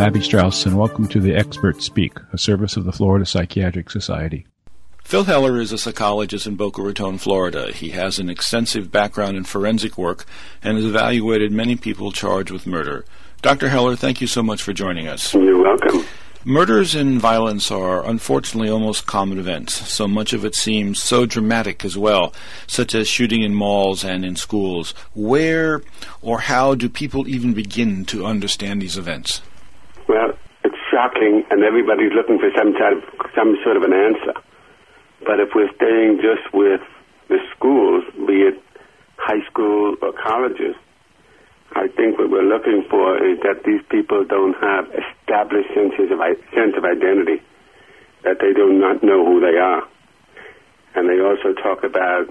I'm Abby Strauss, and welcome to the Experts Speak, a service of the Florida Psychiatric Society. Phil Heller is a psychologist in Boca Raton, Florida. He has an extensive background in forensic work and has evaluated many people charged with murder. Dr. Heller, thank you so much for joining us. You're welcome. Murders and violence are unfortunately almost common events. So much of it seems so dramatic as well, such as shooting in malls and in schools. Where or how do people even begin to understand these events? Shocking, and everybody's looking for some type some sort of an answer. But if we're staying just with the schools, be it high school or colleges, I think what we're looking for is that these people don't have established senses of sense of identity, that they do not know who they are, and they also talk about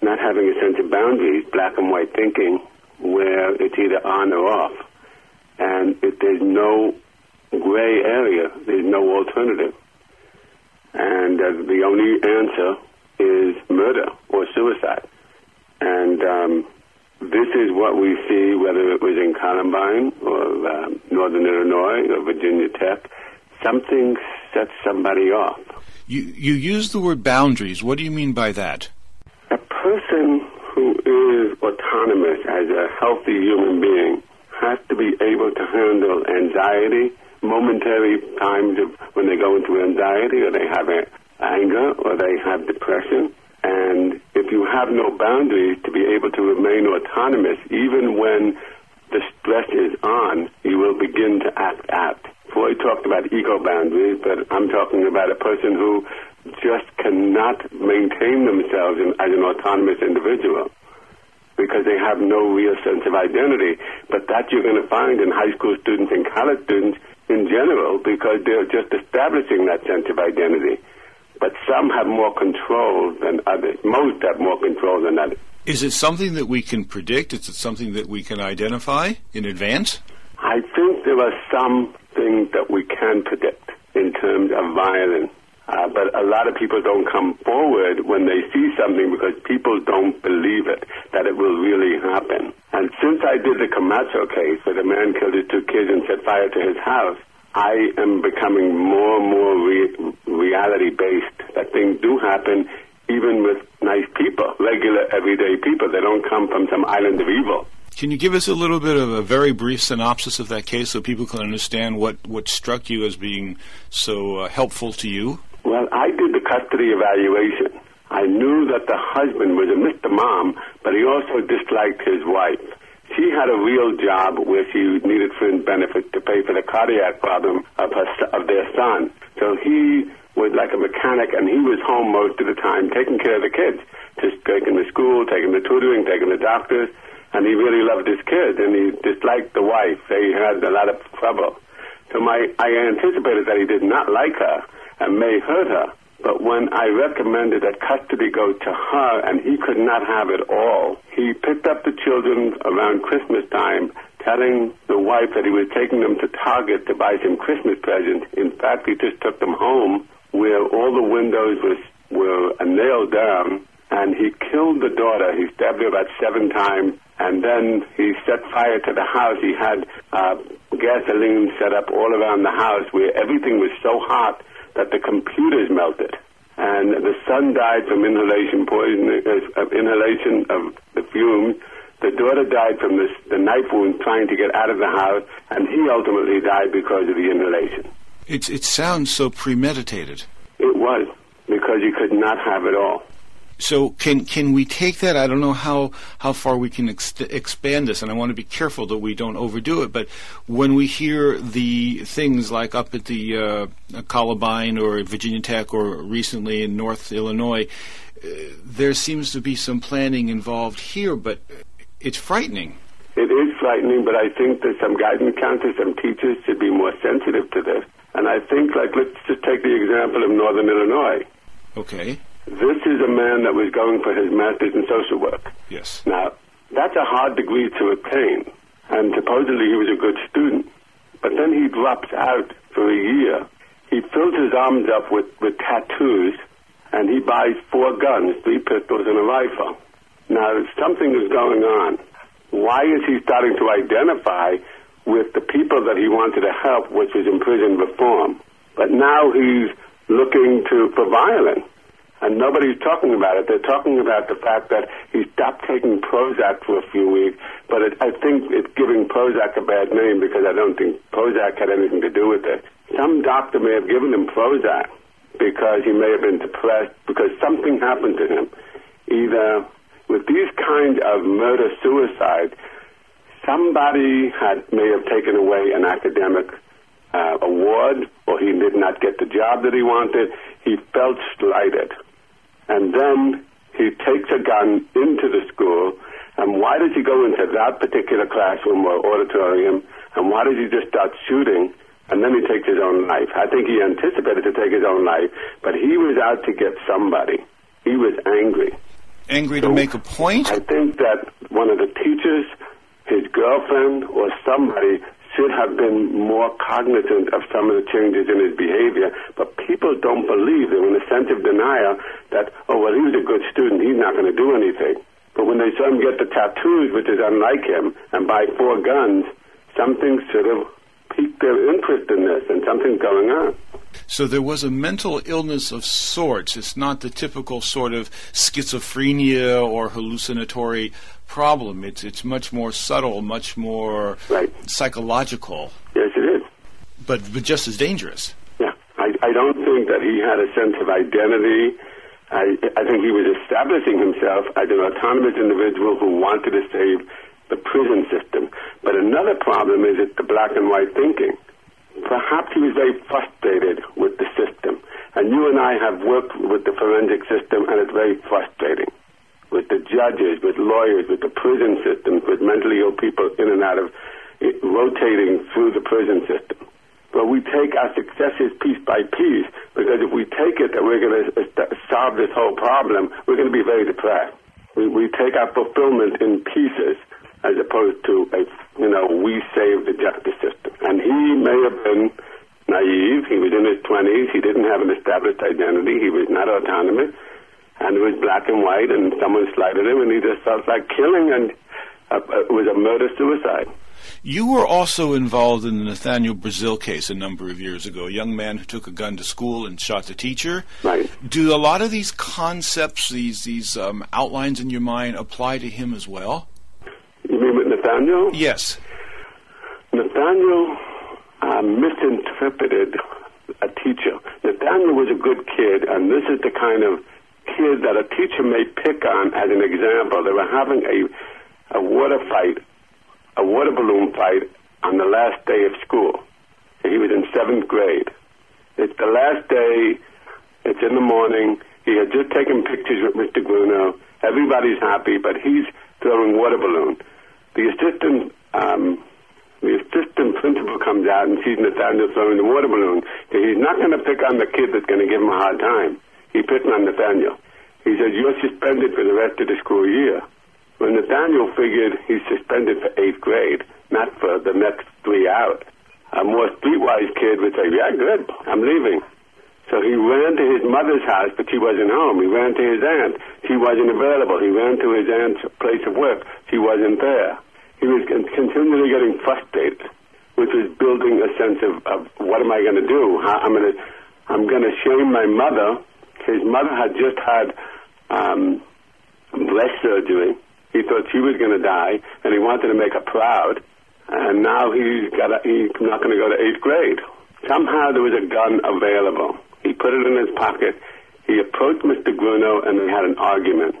not having a sense of boundaries, black and white thinking, where it's either on or off, and if there's no gray area, there's no alternative, and uh, the only answer is murder or suicide, and um, this is what we see, whether it was in Columbine or uh, Northern Illinois or Virginia Tech. Something sets somebody off. You you use the word boundaries. What do you mean by that? A person who is autonomous as a healthy human being has to be able to handle anxiety, momentary times of when they go into anxiety or they have anger or they have depression and if you have no boundaries to be able to remain autonomous, even when the stress is on, you will begin to act out. Freud talked about ego boundaries, but I'm talking about a person who just cannot maintain themselves in, as an autonomous individual because they have no real sense of identity. But that you're going to find in high school students and college students in general because they're just establishing that sense of identity but some have more control than others. Most have more control than others. Is it something that we can predict? Is it something that we can identify in advance? I think there are some things that we can predict in terms of violence. Uh, but a lot of people don't come forward when they see something because people don't believe it, that it will really happen. And since I did the Camacho case where the man killed his two kids and set fire to his house, I am becoming more and more re- reality based. That things do happen even with nice people, regular, everyday people. They don't come from some island of evil. Can you give us a little bit of a very brief synopsis of that case so people can understand what, what struck you as being so uh, helpful to you? Well, I did the custody evaluation. I knew that the husband was a Mr. Mom, but he also disliked his wife she had a real job where she needed fringe benefits to pay for the cardiac problem of her of their son. So he was like a mechanic, and he was home most of the time taking care of the kids, just taking to school, taking to tutoring, taking to doctors, and he really loved his kids, and he disliked the wife. They had a lot of trouble. So my I anticipated that he did not like her and may hurt her. But when I recommended that custody go to her and he could not have it all, he picked up the children around Christmas time, telling the wife that he was taking them to Target to buy some Christmas presents. In fact, he just took them home where all the windows was, were nailed down and he killed the daughter. He stabbed her about seven times, and then he set fire to the house. He had uh, gasoline set up all around the house where everything was so hot that the computers melted. And the son died from inhalation poison, uh, of inhalation of the fumes. The daughter died from this, the knife wound trying to get out of the house, and he ultimately died because of the inhalation. It's, it sounds so premeditated. It was, because he could not have it all. So can can we take that? I don't know how how far we can ex- expand this, and I want to be careful that we don't overdo it. But when we hear the things like up at the uh, Columbine or Virginia Tech or recently in North Illinois, uh, there seems to be some planning involved here, but it's frightening. It is frightening, but I think that some guidance counselors, some teachers should be more sensitive to this. And I think, like, let's just take the example of Northern Illinois. Okay this is a man that was going for his master's in social work. Yes. Now, that's a hard degree to obtain, and supposedly he was a good student. But then he drops out for a year. He fills his arms up with, with tattoos, and he buys four guns, three pistols, and a rifle. Now, something is going on. Why is he starting to identify with the people that he wanted to help, which was in prison reform. But now he's looking to for violence. And nobody's talking about it. They're talking about the fact that he stopped taking Prozac for a few weeks. But it, I think it's giving Prozac a bad name because I don't think Prozac had anything to do with it. Some doctor may have given him Prozac because he may have been depressed because something happened to him. Either with these kinds of murder suicide, somebody had may have taken away an academic uh, award, or he did not get the job that he wanted. He felt slighted, and then he takes a gun into the school. And why does he go into that particular classroom or auditorium? And why does he just start shooting? And then he takes his own life. I think he anticipated to take his own life, but he was out to get somebody. He was angry. Angry so to make a point? I think that one of the teachers his girlfriend or somebody have been more cognizant of some of the changes in his behavior. But people don't believe. They're in a sense of denial that, oh, well, he was a good student. He's not going to do anything. But when they saw him get the tattoos, which is unlike him, and buy four guns, something sort of piqued their interest in this, and something's going on. So there was a mental illness of sorts. It's not the typical sort of schizophrenia or hallucinatory problem. It's it's much more subtle, much more right. psychological. Yes, it is. But but just as dangerous. Yeah, I, I don't think that he had a sense of identity. I I think he was establishing himself as an autonomous individual who wanted to save the prison system. But another problem is it's the black and white thinking. Perhaps he was very frustrated with the system. And you and I have worked with the forensic system, and it's very frustrating with the judges, with lawyers, with the prison system, with mentally ill people in and out of it, rotating through the prison system. But we take our successes piece by piece because if we take it that we're going to solve this whole problem, we're going to be very depressed. We, we take our fulfillment in pieces as opposed to a, you know, we save the justice system. And he may have been naive. He was in his 20s. He didn't have an established identity. He was not autonomous and it was black and white, and someone slighted him, and he just felt like killing, and uh, it was a murder suicide. You were also involved in the Nathaniel Brazill case a number of years ago, a young man who took a gun to school and shot the teacher. Right. Do a lot of these concepts, these these um, outlines in your mind, apply to him as well? You mean with Nathaniel? Yes. Nathaniel uh, misinterpreted a teacher. Nathaniel was a good kid, and this is the kind of kid that a teacher may pick on as an example. They were having a, a water fight, a water balloon fight on the last day of school. He was in seventh grade. It's the last day. It's in the morning. He had just taken pictures with Mr. Grunow. Everybody's happy, but he's throwing water balloon. The assistant, um, the assistant principal comes out and sees Nathaniel throwing the water balloon. He's not going to pick on the kid that's going to give him a hard time. He picked on Nathaniel. He says, You're suspended for the rest of the school year. When Nathaniel figured he's suspended for eighth grade, not for the next three out, a more streetwise kid would say, Yeah, good, I'm leaving. So he ran to his mother's house, but she wasn't home. He ran to his aunt. She wasn't available. He ran to his aunt's place of work. She wasn't there. He was continually getting frustrated, which was building a sense of, of what am I going to do? I'm going to I'm going to shame my mother his mother had just had um, breast surgery. He thought she was going to die, and he wanted to make her proud. And now he's got a, he's not going to go to eighth grade. Somehow there was a gun available. He put it in his pocket. He approached Mr. Grunow, and they had an argument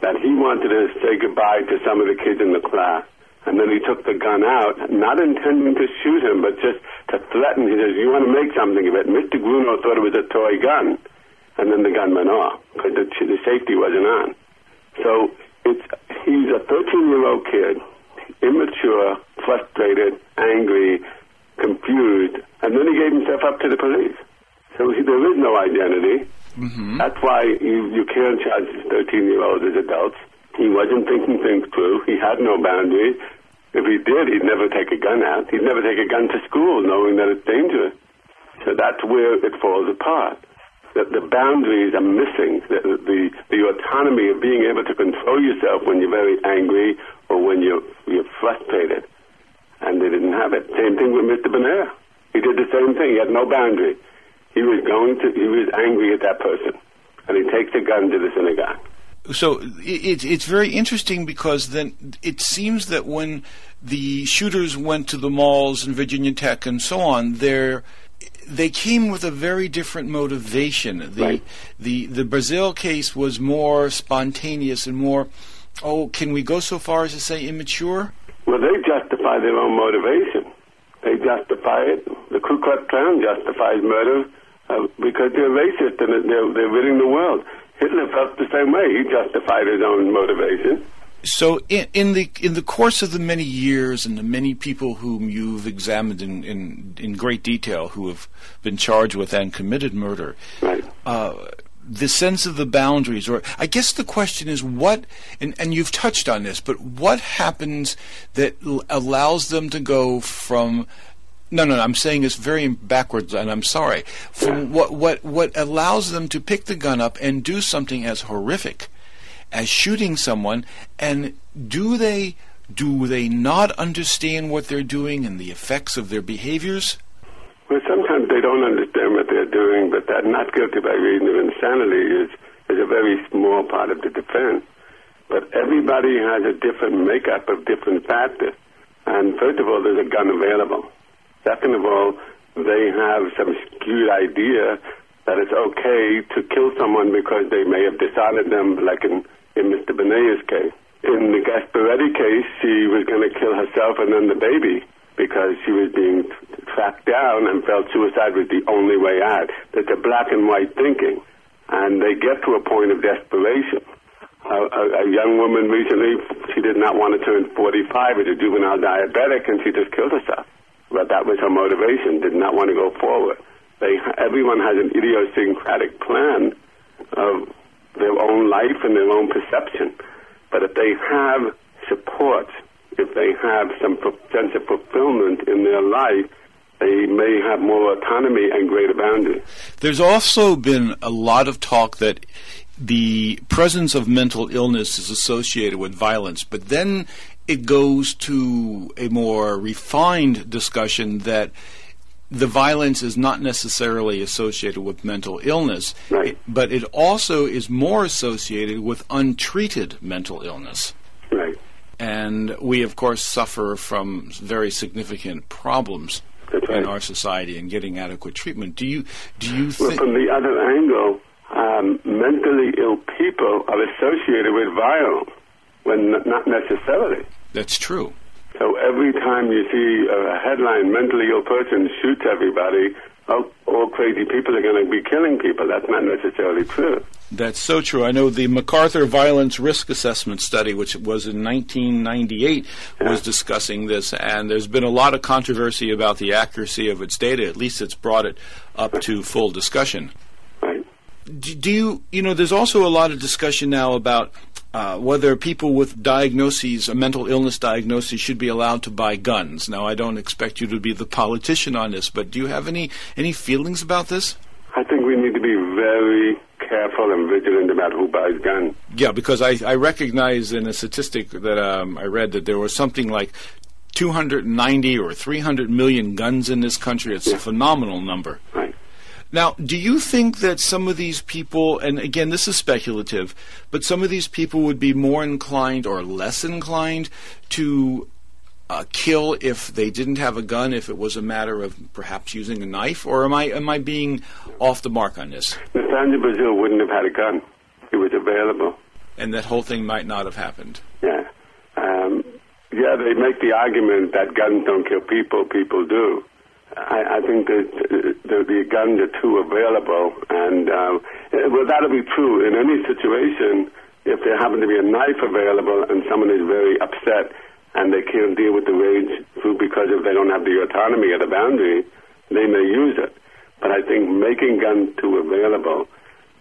that he wanted to say goodbye to some of the kids in the class. And then he took the gun out, not intending to shoot him, but just to threaten. He says, you want to make something of it. Mr. Grunow thought it was a toy gun and then the gun went off because the, the safety wasn't on. So it's he's a 13 year old kid, immature, frustrated, angry, confused, and then he gave himself up to the police. So he, there is no identity. Mm-hmm. That's why you, you can't charge 13 year olds as adults. He wasn't thinking things through. He had no boundaries. If he did, he'd never take a gun out. He'd never take a gun to school knowing that it's dangerous. So that's where it falls apart that the boundaries are missing, the, the, the autonomy of being able to control yourself when you're very angry or when you're, you're frustrated. and they didn't have it. Same thing with Mr. Benaya. He did the same thing. He had no boundary. He was going to. He was angry at that person, and he takes a gun to the synagogue. So it, it's very interesting because then it seems that when the shooters went to the malls and Virginia Tech and so on, they they came with a very different motivation. The Right. the the Brazill case was more spontaneous and more. Oh, can we go so far as to say immature? Well, they justify their own motivation. They justify it. The Ku Klux Klan justifies murder uh, because they're racist and they're, they're ridding the world. Hitler felt the same way. He justified his own motivation. So, in, in the in the course of the many years and the many people whom you've examined in, in, in great detail, who have been charged with and committed murder, Right. uh, the sense of the boundaries, or I guess the question is what, and, and you've touched on this, but what happens that l- allows them to go from no, no, no, I'm saying it's very backwards, and I'm sorry. What, what, what allows them to pick the gun up and do something as horrific as shooting someone, and do they do they not understand what they're doing and the effects of their behaviors? Well, sometimes they don't understand what they're doing, but that not guilty by reason of insanity is, is a very small part of the defense. But everybody has a different makeup of different factors. And first of all, there's a gun available. Second of all, they have some skewed idea that it's okay to kill someone because they may have dishonored them, like in, in Mr. Benaya's case. In the Gasparetti case, she was going to kill herself and then the baby because she was being tracked down and felt suicide was the only way out. That's a black and white thinking. And they get to a point of desperation. A, a, a young woman recently, she did not want to turn 45 as a juvenile diabetic, and she just killed herself. But that was her motivation, did not want to go forward. They, everyone has an idiosyncratic plan of their own life and their own perception. But if they have support, if they have some sense of fulfillment in their life, they may have more autonomy and greater boundaries. There's also been a lot of talk that the presence of mental illness is associated with violence, but then it goes to a more refined discussion that the violence is not necessarily associated with mental illness, Right. but it also is more associated with untreated mental illness. Right. And we, of course, suffer from very significant problems That's right. in our society in getting adequate treatment. Do you do you Well, think? from the other angle, um, mentally ill people are associated with violence, when not necessarily. That's true. So every time you see a headline, mentally ill person shoots everybody, oh, all crazy people are going to be killing people. That's not necessarily true. That's so true. I know the MacArthur Violence Risk Assessment Study, which was in 1998, was discussing this, and there's been a lot of controversy about the accuracy of its data. At least it's brought it up to full discussion. Right. Do you, you know, there's also a lot of discussion now about uh, whether people with diagnoses, a mental illness diagnosis, should be allowed to buy guns. Now, I don't expect you to be the politician on this, but do you have any any feelings about this? I think we need to be very careful and vigilant about who buys guns. Yeah, because I, I recognize in a statistic that um, I read that there was something like 290 or 300 million guns in this country. It's a phenomenal number. Right. Now, do you think that some of these people, and again, this is speculative, but some of these people would be more inclined or less inclined to uh, kill if they didn't have a gun, if it was a matter of perhaps using a knife, or am I am I being off the mark on this? Nathaniel Brazill wouldn't have had a gun. It was available. And that whole thing might not have happened. Yeah. Um, yeah, they make the argument that guns don't kill people, people do. I, I think that uh, the, the guns are too available, and uh, well, that'll be true in any situation. If there happen to be a knife available and someone is very upset and they can't deal with the rage through because of they don't have the autonomy or the boundary, they may use it. But I think making gun too available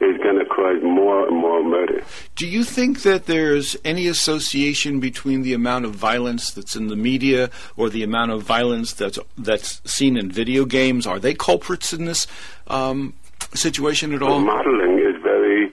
is going to cause more and more murder. Do you think that there's any association between the amount of violence that's in the media or the amount of violence that's that's seen in video games? Are they culprits in this um, situation at all? modeling is very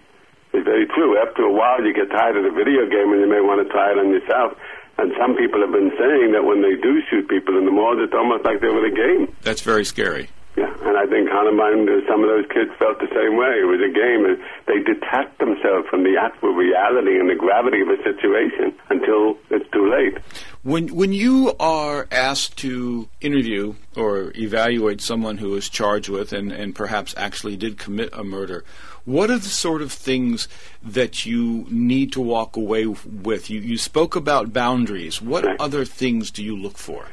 is very true. After a while, you get tired of the video game, and you may want to try it on yourself. And some people have been saying that when they do shoot people in the malls, it's almost like they're with a game. That's very scary. Yeah, and I think Columbine, some of those kids felt the same way. It was a game. They detach themselves from the actual reality and the gravity of a situation until it's too late. When when you are asked to interview or evaluate someone who is charged with and, and perhaps actually did commit a murder, what are the sort of things that you need to walk away with? You you spoke about boundaries. What Right. other things do you look for?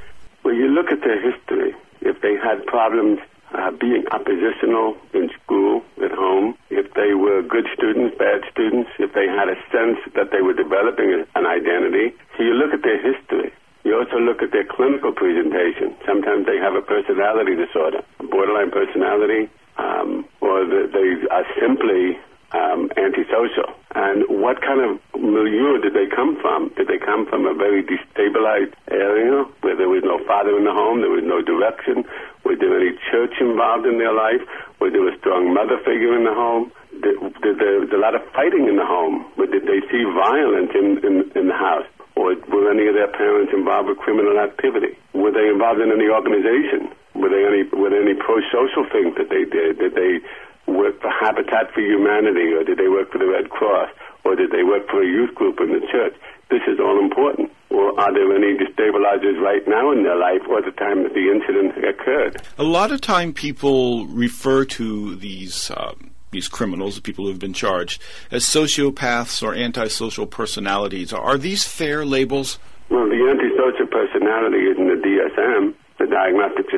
Well, you look at their history. They had problems uh, being oppositional in school, at home, if they were good students, bad students, if they had a sense that they were developing an identity. So you look at their history. You also look at their clinical presentation. Sometimes they have a personality disorder, borderline personality, um, or the, they are simply um, antisocial. And what kind of milieu did they come from? Did they come from a very destabilized area where there was no father in the home, there was no direction? Was there any church involved in their life? Was there a strong mother figure in the home? Did, did there was a lot of fighting in the home? Or did they see violence in, in, in the house? Or were any of their parents involved with criminal activity? Were they involved in any organization? Were there any were there any pro-social things that they did? Did they work for Habitat for Humanity, or did they work for the Red Cross, or did they work for a youth group in the church? This is all important. Or are there any destabilizers right now in their life, or at the time that the incident occurred? A lot of time, people refer to these um, these criminals, the people who have been charged, as sociopaths or antisocial personalities. Are these fair labels? Well, the antisocial personality is in the DSM, the Diagnostic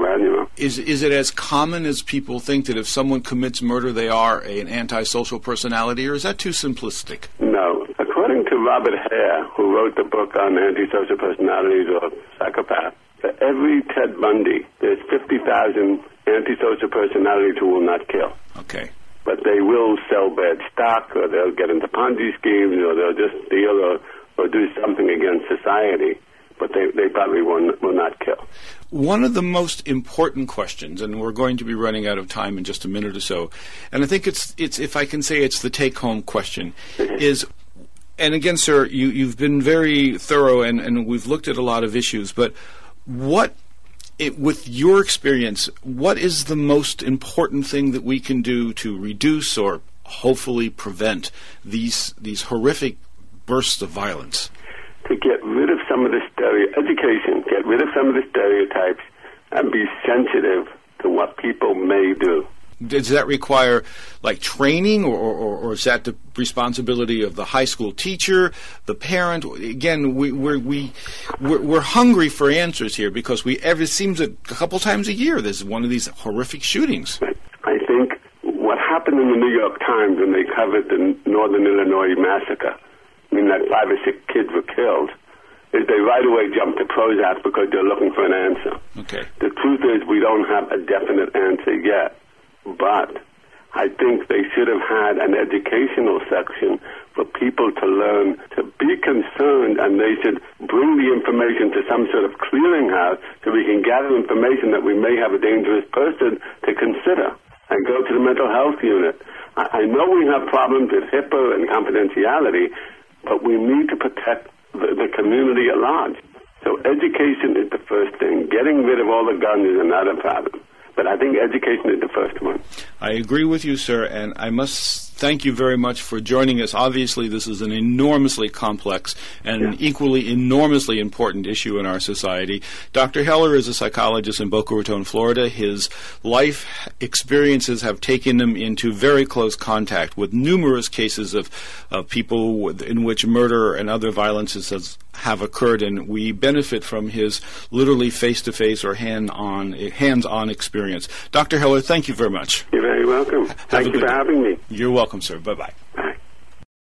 Statistical Manual. Is is it as common as people think that if someone commits murder, they are an antisocial personality, or is that too simplistic? No. According to Robert Hare, who wrote the book on antisocial personalities or psychopaths, for every Ted Bundy, there's 50,000 antisocial personalities who will not kill. Okay. But they will sell bad stock, or they'll get into Ponzi schemes, or they'll just steal or, or do something against society. But they, they probably will, will not kill. One of the most important questions, and we're going to be running out of time in just a minute or so, and I think it's it's if I can say it's the take-home question, mm-hmm. is, and again, sir, you you've been very thorough, and and we've looked at a lot of issues, but what. It, with your experience, what is the most important thing that we can do to reduce or hopefully prevent these these horrific bursts of violence? to get rid of some of the stereo education, get rid of some of the stereotypes, and be sensitive to what people may do. Does that require like training, or, or, or is that the responsibility of the high school teacher, the parent? Again, we we're, we we're, we're hungry for answers here because we ever it seems a couple times a year there's one of these horrific shootings. I think what happened in the New York Times when they covered the Northern Illinois massacre, I mean that five or six kids were killed, is they right away jump to Prozac because they're looking for an answer. Okay. The truth is we don't have a definite answer yet, but I think they should have had an educational section for people to learn to be concerned and they should bring the information to some sort of clearinghouse so we can gather information that we may have a dangerous person to consider and go to the mental health unit. I, I know we have problems with HIPAA and confidentiality, but we need to protect the, the community at large. So education is the first thing. Getting rid of all the guns is another problem. But I think education is the first one. I agree with you, sir, and I must thank you very much for joining us. Obviously, this is an enormously complex and Yeah. equally enormously important issue in our society. Dr. Heller is a psychologist in Boca Raton, Florida. His life experiences have taken him into very close contact with numerous cases of, of people with- in which murder and other violences has, have occurred, and we benefit from his literally face-to-face or hand-on, hands-on experience. Dr. Heller, thank you very much. You're very welcome. a Thank you for having me. You're welcome, sir. Bye bye.